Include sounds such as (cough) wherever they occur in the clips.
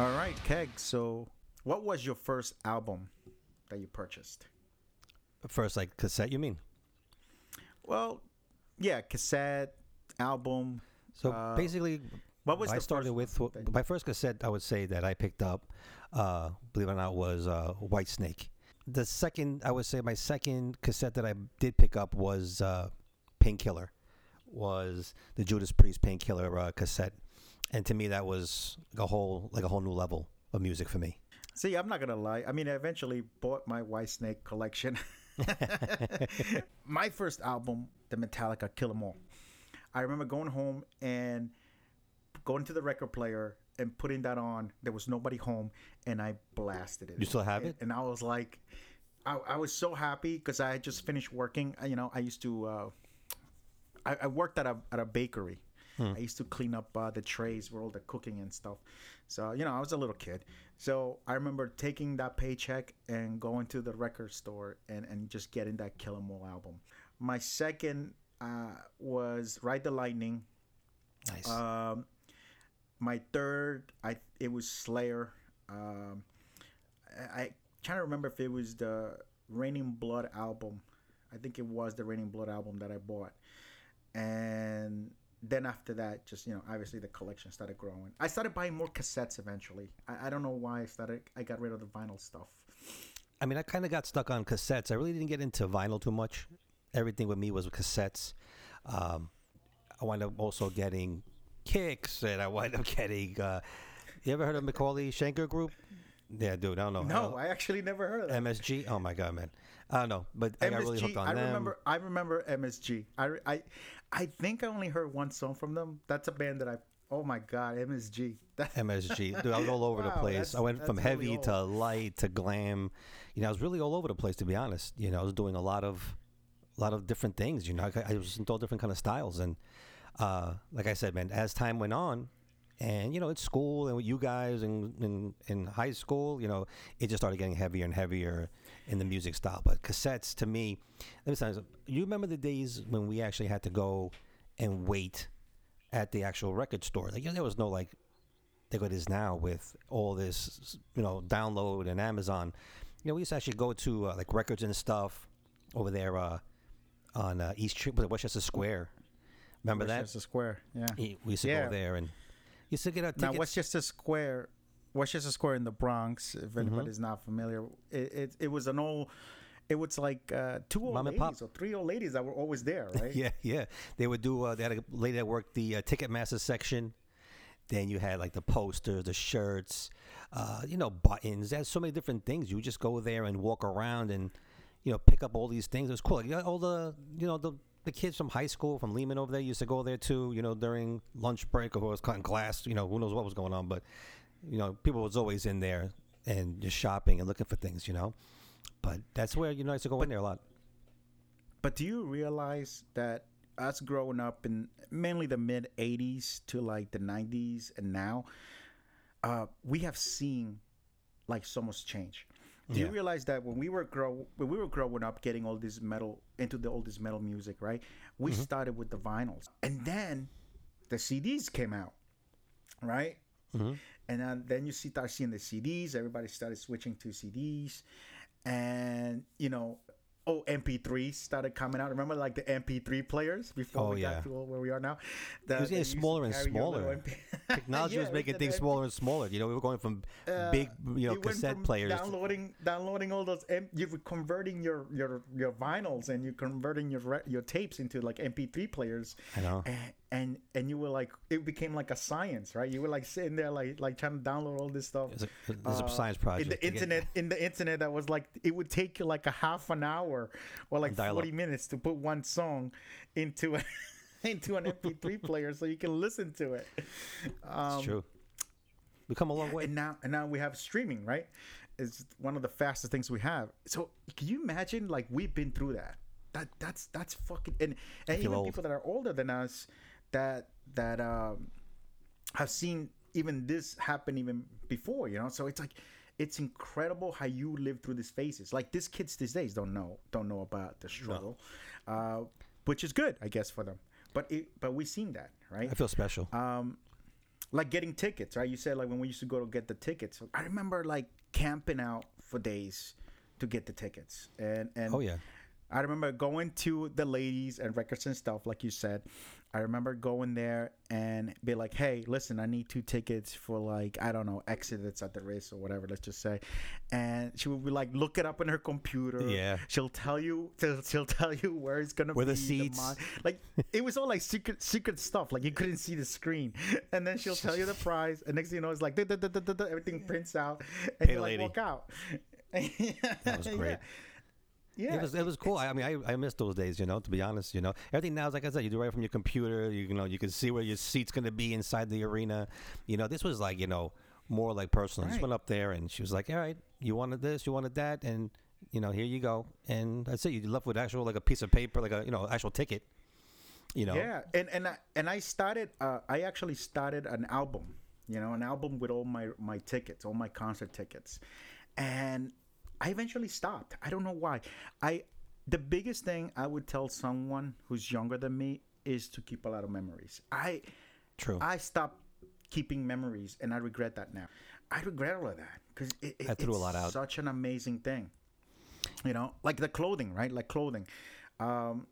All right, Keg. So, what was your first album that you purchased? First, like cassette, you mean? Well, yeah, cassette, album. So Uh, basically, What was I the started with my first cassette. I would say that I picked up, uh, believe it or not, was uh, Whitesnake. The second, I would say, my second cassette that I did pick up was uh, Painkiller, was the Judas Priest Painkiller uh, cassette, and to me that was a whole like a whole new level of music for me. See, I'm not gonna lie. I mean, I eventually bought my Whitesnake collection. (laughs) my first album, the Metallica Kill 'Em All. I remember going home and going to the record player and putting that on. There was nobody home, and I blasted it. You still have it? And I was like, I, I was so happy because I had just finished working. You know, I used to. Uh, I, I worked at a at a bakery. I used to clean up uh, the trays where all the cooking and stuff. So you know, I was a little kid. So I remember taking that paycheck and going to the record store and, and just getting that Kill 'Em All album. My second uh, was Ride the Lightning. Nice. Um, my third, I it was Slayer. Um, I, I trying to remember if it was the Raining Blood album. I think it was the Raining Blood album that I bought, and then after that, just you know, obviously the collection started growing. I started buying more cassettes eventually. I, I don't know why I started. I got rid of the vinyl stuff. I mean, I kind of got stuck on cassettes. I really didn't get into vinyl too much. Everything with me was cassettes. Um, I wound up also getting kicks, and I wound up (laughs) getting. Uh, you ever heard of Michael Schenker Group? Yeah, dude. I don't know. No, I actually never heard of that. MSG. Oh my god, man. I don't know, but I got really hooked on I them. remember. I remember MSG. I, I, I think I only heard one song from them. That's a band that I. Oh my god, MSG. That, (laughs) MSG. Dude, I was all over the place. I went from that's really heavy to light to glam. You know, I was really all over the place to be honest. You know, I was doing a lot of a lot of different things, you know. I, I was into all different kind of styles and uh like I said, man, as time went on and you know, it's school and with you guys and in in high school, you know, it just started getting heavier and heavier in the music style. But cassettes to me, let me tell you, you remember the days when we actually had to go and wait at the actual record store. Like, you know, there was no like like it is now with all this, you know, download and Amazon. You know, we used to actually go to uh, like records and stuff over there uh, on uh, East Street, Westchester Square. Remember Westchester Square. Yeah. We used to Yeah. go there and used to get our Now tickets. Westchester Square, Westchester Square in the Bronx. If Mm-hmm. anybody's not familiar, it, it it was an old. It was like uh, two old Mom and ladies pop. or three old ladies that were always there, (laughs) right? yeah, yeah. They would do. Uh, they had a lady that worked the uh, Ticketmaster section. Then you had like the posters, the shirts, uh, you know, buttons. There's so many different things. You would just go there and walk around and, you know, pick up all these things. It was cool. Like, all the, you know, the the kids from high school, from Lehman over there, used to go there too. You know, during lunch break or who was cutting glass. You know, who knows what was going on, but you know, people was always in there and just shopping and looking for things. You know, but that's where you know I used to go in there a lot. But do you realize that us growing up in mainly the mid '80s to like the '90s and now, uh, we have seen like so much change. Do you realize that when we were grow when we were growing up, getting all this metal into the all this metal music, right? We Mm-hmm. started with the vinyls, and then the CDs came out, right? Mm-hmm. And then, then you see, start seeing the CDs. Everybody started switching to CDs, and you know, oh, MP3s started coming out. Remember, like the MP3 players before Oh, we yeah. got to where we are now. The, It was getting smaller and carry your little smaller. MP (laughs) Technology Yeah, was making things MP smaller and smaller. You know, we were going from uh, big, you know, cassette players. to- Downloading, downloading all those. M- you're converting your your your vinyls and you're converting your re- your tapes into like MP3 players. I know. And, and and you were like, it became like a science, right? You were like sitting there, like like trying to download all this stuff. It's a, it's a uh, science project. in the internet. In the internet, that was like it would take you like a half an hour or like Dial-up. forty minutes to put one song into a, (laughs) into an MP3 (laughs) player so you can listen to it. Um, It's true. We come a long way. and now and now we have streaming right it's one of the fastest things we have so can you imagine like we've been through that that that's that's fucking and and even old. people that are older than us that that um have seen even this happen even before you know so it's like it's incredible how you live through these phases like these kids these days don't know don't know about the struggle uh which is good i guess for them but it but we've seen that right I feel special. um, like getting tickets, right? You said like when we used to go to get the tickets. I remember like camping out for days to get the tickets, and and Oh yeah. I remember going to the ladies and records and stuff, like you said. I remember going there and be like, "Hey, listen, I need two tickets for like I don't know Exodus at the race or whatever. Let's just say," and she would be like, "Look it up on her computer. Yeah. she'll tell you. She'll, she'll tell you where it's gonna Where be. the seats. mon- like it was all like secret secret stuff. Like you couldn't see the screen, and then she'll tell you the price. And next thing you know, it's like everything prints out, and you like lady. walk out. (laughs) That was great. Yeah. It was it was cool. I, I mean, I, I miss those days. You know, to be honest, you know, everything now is like I said, you do right from your computer. You, you know, you can see where your seat's going to be inside the arena. You know, this was like you know more like personal. I just went up there and she was like, "All right, you wanted this, you wanted that, and you know, here you go." And that's it. You left with actual like a piece of paper, like a you know actual ticket. You know, Yeah, and and I, and I started. Uh, I actually started an album. You know, an album with all my my tickets, all my concert tickets, and I eventually stopped. I don't know why. I the biggest thing I would tell someone who's younger than me is to keep a lot of memories. I true. I stopped keeping memories, and I regret that now. I regret all of that because it, it, I threw a it's lot out. Such an amazing thing, you know, like the clothing, right? Like clothing. Um,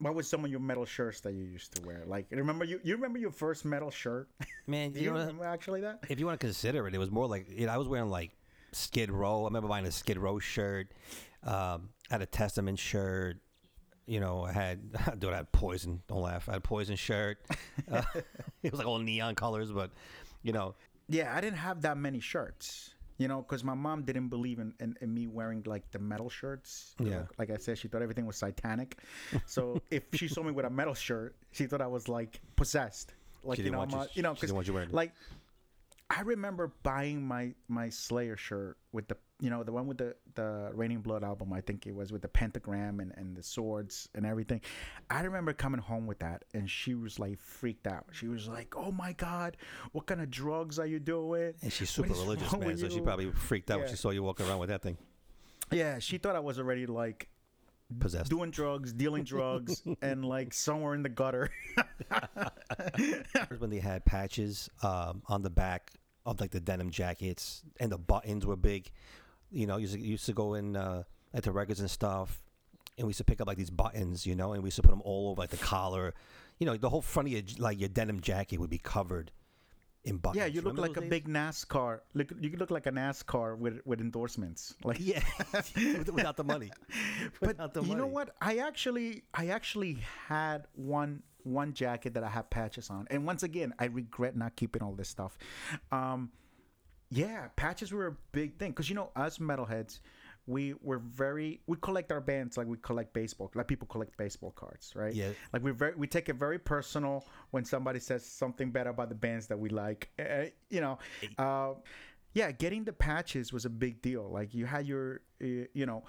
what was some of your metal shirts that you used to wear? Like, remember you? You remember your first metal shirt? Man, (laughs) Do you you know, remember actually that? if you want to consider it, it was more like you know, I was wearing like Skid Row. I remember buying a Skid Row shirt. Um, I had a Testament shirt. You know, I had (laughs) dude, I had Poison. Don't laugh. I had a Poison shirt. Uh, (laughs) (laughs) it was like all neon colors, but you know, Yeah, I didn't have that many shirts. You know, because my mom didn't believe in, in, in me wearing like the metal shirts. Yeah. know, like I said, she thought everything was satanic. So if she saw me with a metal shirt, she thought I was like possessed. Like She you didn't know, want you- I'm a- you know, she didn't 'cause, want you wearing it. like I remember buying my my Slayer shirt with the you know the one with the the Raining Blood album. I think it was with the pentagram and and the swords and everything. I remember coming home with that, and she was like freaked out. She was like, "Oh my god, what kind of drugs are you doing?" and she's super religious, man. So she probably freaked out when she saw you walking around with that thing, Yeah, she thought I was already like possessed. doing drugs, dealing drugs, (laughs) and like somewhere in the gutter. when they had patches um, on the back of like the denim jackets and the buttons were big. You know, used to, used to go in uh, at the records and stuff, and we used to pick up like these buttons, you know, and we used to put them all over like the collar. You know, the whole front of your like your denim jacket would be covered in buttons. yeah, you look Remember like a days? big NASCAR. Look, you look like a NASCAR with with endorsements. (laughs) Like yeah, (laughs) (laughs) without the money. but Without the you know what? I actually, I actually had one one jacket that I had patches on, and once again, I regret not keeping all this stuff. Um, yeah, patches were a big thing because you know us metalheads, we were very we collect our bands like we collect baseball, like people collect baseball cards, right? Yeah. like we very we take it very personal when somebody says something bad about the bands that we like. Uh, you know, uh, yeah, getting the patches was a big deal. Like you had your, uh, you know,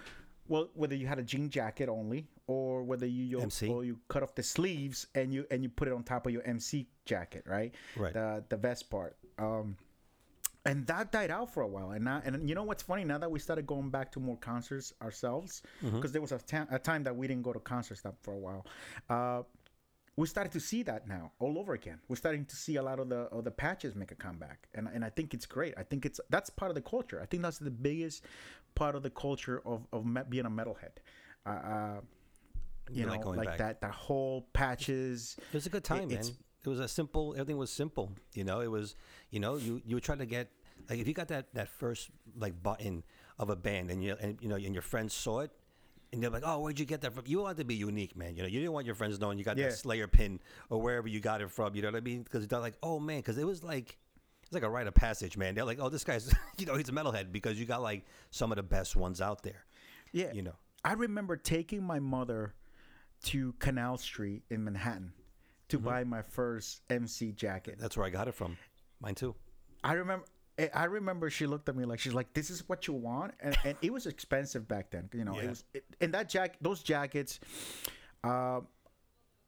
well, whether you had a jean jacket only or whether you you, or you cut off the sleeves and you and you put it on top of your MC jacket, right? Right. The the vest part. Um, and that died out for a while. And now, and you know what's funny? Now that we started going back to more concerts ourselves, because there was a, ta- a time that we didn't go to concerts that for a while. Uh, we started to see that now all over again. We're starting to see a lot of the of the patches make a comeback, and and I think it's great. I think it's that's part of the culture. I think that's the biggest part of the culture of of me- being a metalhead. Uh, uh, you know, like that that whole patches. It was a good time, man. It was a simple. Everything was simple. You know, it was. You know, you you were trying to get like if you got that that first like button of a band and you and you know and your friends saw it. And they're like, "Oh, where'd you get that from?" You wanted to be unique, man. You know, you didn't want your friends knowing you got Yeah. that Slayer pin or wherever you got it from. You know what I mean? Because they're like, "Oh man," because it was like it's like a rite of passage, man. They're like, "Oh, this guy's, (laughs) you know, he's a metalhead because you got like some of the best ones out there." Yeah, You know. I remember taking my mother to Canal Street in Manhattan to Mm-hmm. buy my first MC jacket. That's where I got it from. Mine too. I remember. I- I remember she looked at me like she's like, "This is what you want," and, and it was expensive back then. You know, Yeah. it was. It, and that jacket, those jackets, uh,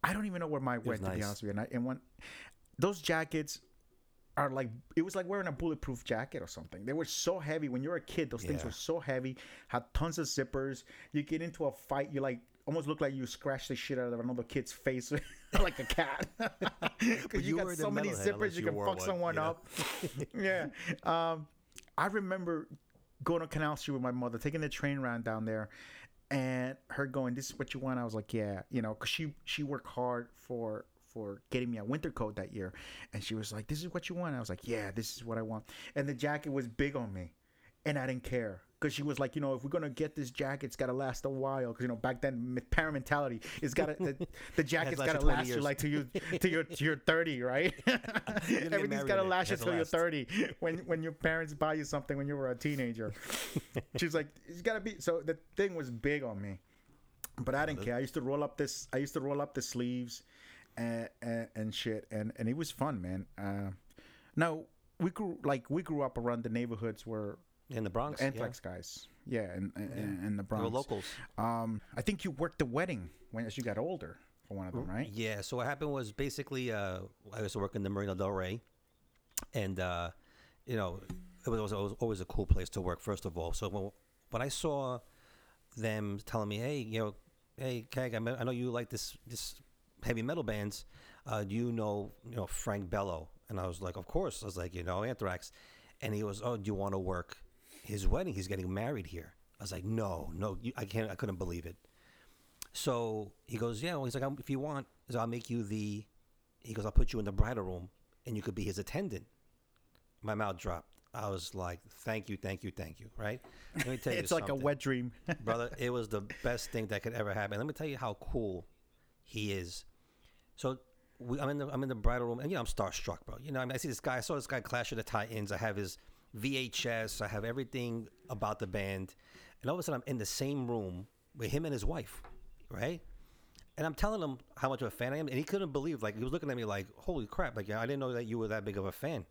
I don't even know where mine went to be honest with you. And, I, and when those jackets are like, it was like wearing a bulletproof jacket or something. They were so heavy when you're a kid. Those things were so heavy. Had tons of zippers. You get into a fight, you're like almost look like you scratched the shit out of another kid's face (laughs) like a cat. (laughs) because you, you got so many zippers you you can fuck one, someone you know? up. (laughs) yeah. Um, I remember going to Canal Street with my mother, taking the train round down there, and her going, "This is what you want." I was like, "Yeah," you know, because she she worked hard for for getting me a winter coat that year, and she was like, "This is what you want." I was like, "Yeah, this is what I want." And the jacket was big on me, and I didn't care. Because she was like, you know, if we're gonna get this jacket, it's gotta last a while. Because you know, back then, parent mentality, it's gotta the, the (laughs) jacket's gotta 20 last you years. like to you to your to your thirty, right? (laughs) (laughs) Everything's gotta last you till you're thirty. When when your parents buy you something when you were a teenager, she's like, it's gotta be. So the thing was big on me, but I didn't care. I used to roll up this. I used to roll up the sleeves, and and, and shit, and and it was fun, man. Uh, now we grew like we grew up around the neighborhoods where in the Bronx. yeah. Anthrax guys, yeah, and in, in, in the They were Bronx. locals. Um, I think you worked the wedding when as you got older for one of them, right? Yeah. So what happened was basically uh, I used to work in the Marina Del Rey, and uh, you know it was, always- was always a cool place to work. First of all, so when, when I saw them telling me, hey, you know, hey, Keg, I, I know you like this this heavy metal bands. Uh, do you know you know Frank Bello? And I was like, of course. I was like, you know, Anthrax, and he was, oh, do you want to work his wedding? He's getting married here. I was like, no, no, you, I can't. I couldn't believe it. So he goes, yeah. Well, he's like, "Um, if you want, said, I'll make you the. He goes, I'll put you in the bridal room, and you could be his attendant. My mouth dropped. I was like, thank you, thank you, thank you. Right? Let me tell (laughs) you, It's like a wet dream. (laughs) brother. It was the best thing that could ever happen. Let me tell you how cool he is. So we, I'm in the I'm in the bridal room, and you know I'm starstruck, bro. You know, I, mean, I see this guy. I saw this guy Clash of the Titans. I have his VHS. I have everything about the band, and all of a sudden I'm in the same room with him and his wife, right? And I'm telling him how much of a fan I am, and he couldn't believe. Like he was looking at me like, "Holy crap!" Like I didn't know that you were that big of a fan.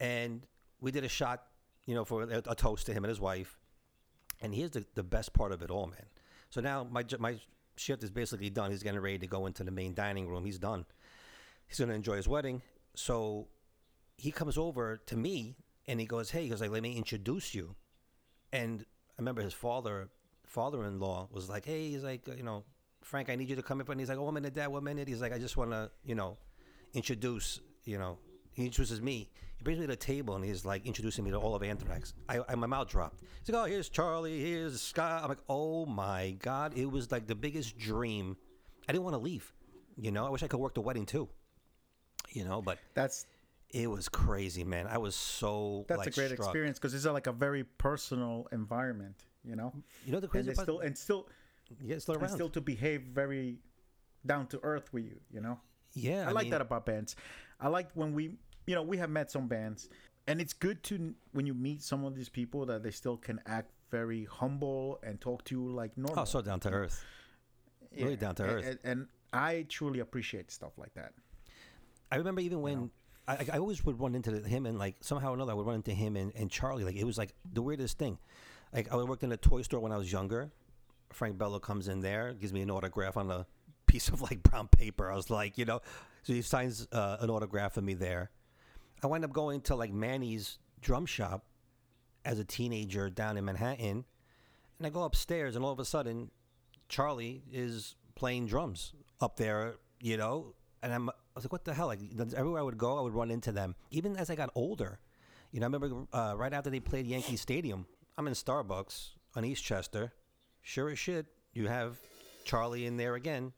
And we did a shot, you know, for a, a toast to him and his wife. And here's the, the best part of it all, man. So now my my shift is basically done. He's getting ready to go into the main dining room. He's done. He's gonna enjoy his wedding. So he comes over to me and he goes, "Hey," he goes like, "Let me introduce you." And I remember his father, father-in-law, was like, "Hey," he's like, "You know, Frank, I need you to come in." And he's like, "Oh, minute, Dad, one minute." He's like, "I just want to, you know, introduce, you know." He introduces me. He brings me to the table and he's like introducing me to all of Anthrax. I, I my mouth dropped. He's like, "Oh, here's Charlie. Here's Scott." I'm like, "Oh my god!" It was like the biggest dream. I didn't want to leave. You know, I wish I could work the wedding too. You know, but That's it was crazy, man. I was so that's like, a great struck. experience because it's uh, like a very personal environment, you know. You know the And crazy it's part? still and still yeah, still and around. still to behave very down to earth with you, you know. yeah, I, like mean, that about bands. I like when we, you know, we have met some bands, and it's good to when you meet some of these people that they still can act very humble and talk to you like normal. Oh, so down to earth. really down to and- earth. And, and I truly appreciate stuff like that. I remember even when I, I always would run into him and like somehow or another I would run into him and, and Charlie. Like it was like the weirdest thing. Like I worked in a toy store when I was younger. Frank Bello comes in there, gives me an autograph on a piece of like brown paper. I was like, you know, so he signs uh, an autograph for me there. I wind up going to like Manny's drum shop as a teenager down in Manhattan, and I go upstairs, and all of a sudden, Charlie is playing drums up there, you know, and I'm I was like, what the hell? Like everywhere I would go, I would run into them. Even as I got older, you know, I remember uh, right after they played Yankee Stadium, I'm in Starbucks on Eastchester. Sure as shit, you have Charlie in there again,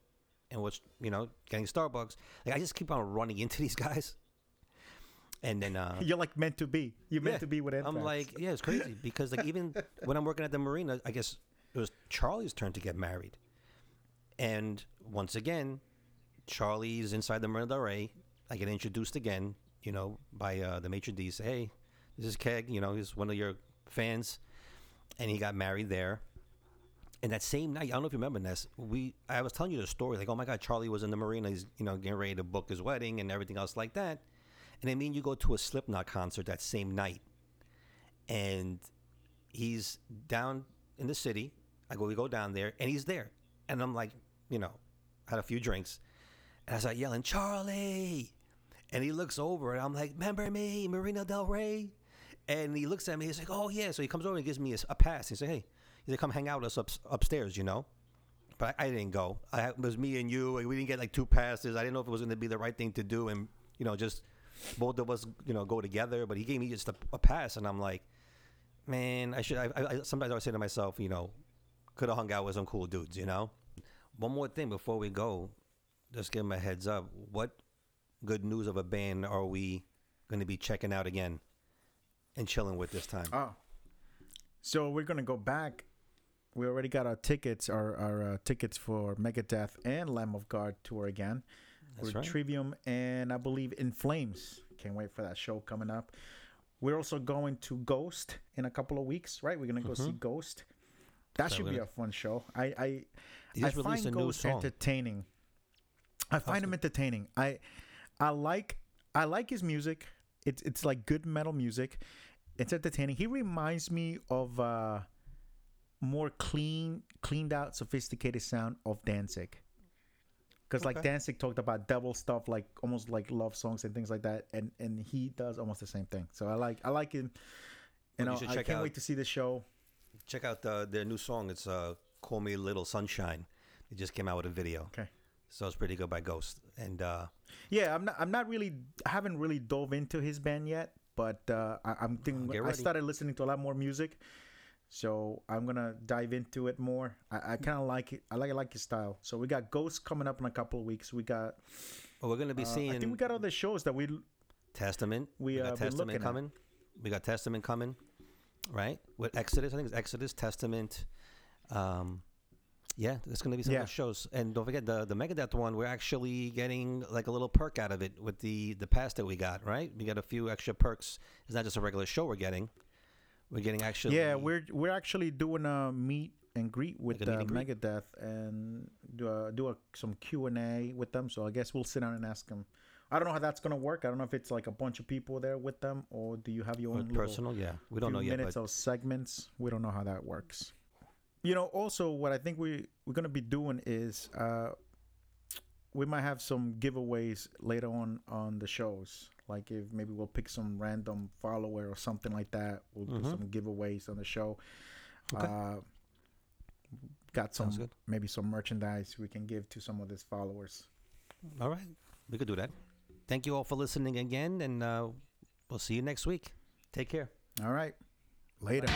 and what's you know getting Starbucks. Like I just keep on running into (laughs) these guys, and then uh, You're like meant to be. You're meant yeah. to be with Anthrax. I'm like, yeah, it's crazy (laughs) because like even when I'm working at the marina, I guess it was Charlie's turn to get married, and once again, Charlie's inside the Marina Del Rey. I get introduced again, you know, by uh, the maitre d. Say, hey, this is Keg. You know, he's one of your fans, and he got married there. And that same night, I don't know if you remember this. We, I was telling you the story, like, oh my God, Charlie was in the marina. He's, you know, getting ready to book his wedding and everything else like that. And I mean, you go to a Slipknot concert that same night, and he's down in the city. I go, we go down there, and he's there, and I'm like, you know, had a few drinks, and I start yelling, Charlie, and he looks over, and I'm like, remember me, Marina Del Rey, and he looks at me, he's like, oh yeah, so he comes over and gives me a, a pass. He said, hey, he said, come hang out with us up, upstairs, you know. but I, I didn't go. I, it was me and you. We didn't get like two passes. I didn't know if it was going to be the right thing to do, and you know, just both of us, you know, go together. But he gave me just a, a pass, and I'm like, man, I should. I, I, sometimes I say to myself, you know, could have hung out with some cool dudes, you know. One more thing before we go, just give them a heads up. What good news of a band are we going to be checking out again and chilling with this time? Oh, so we're gonna go back. We already got our tickets, our our uh, tickets for Megadeth and Lamb of God tour again. That's right. Trivium and I believe In Flames. Can't wait for that show coming up. We're also going to Ghost in a couple of weeks, right? We're gonna go see Ghost. That Mm-hmm. So should we're be a fun show. I I, I find Ghost entertaining. I find him entertaining. I I like I like his music. It's it's like good metal music. It's entertaining. He reminds me of uh more clean, cleaned out, sophisticated sound of Danzig. Because like Danzig talked about devil stuff, like almost like love songs and things like that, and and he does almost the same thing. So I like I like him. You Well, know, I can't out- wait to see the show. Check out the, their new song. It's uh, "Call Me Little Sunshine." They just came out with a video, Okay. So it's pretty good by Ghost. And uh, Yeah, I'm not. I'm not really. I haven't really dove into his band yet, but uh, I, I'm thinking. I started listening to a lot more music, so I'm gonna dive into it more. I, I kind of like it. I like I like his style. So we got Ghost coming up in a couple of weeks. We got. well, we're gonna be Uh, seeing I think we got other shows that we. Testament. we, got uh, Testament looking at. coming. We got Testament coming, right? With Exodus, I think it's Exodus, Testament. Um, yeah, there's going to be some Yeah. shows, and don't forget the the Megadeth one. We're actually getting like a little perk out of it with the the pass that we got. Right, we got a few extra perks. It's not just a regular show we're getting. We're getting actually. Yeah, we're we're actually doing a meet and greet with Like uh, and greet? Megadeth and do a, do a, some Q and A with them. So I guess we'll sit down and ask them. I don't know how that's gonna work. I don't know if it's like a bunch of people there with them, or do you have your own personal. Yeah, we don't know yet, minutes but of segments. We don't know how that works. You know, also what I think we we're gonna be doing is uh, we might have some giveaways later on on the shows. Like if maybe we'll pick some random follower or something like that. We'll do Mhm. some giveaways on the show. Okay. Uh, got some maybe some merchandise we can give to some of these followers. all right, we could do that. Thank you all for listening again, and uh, we'll see you next week. Take care. All right, later.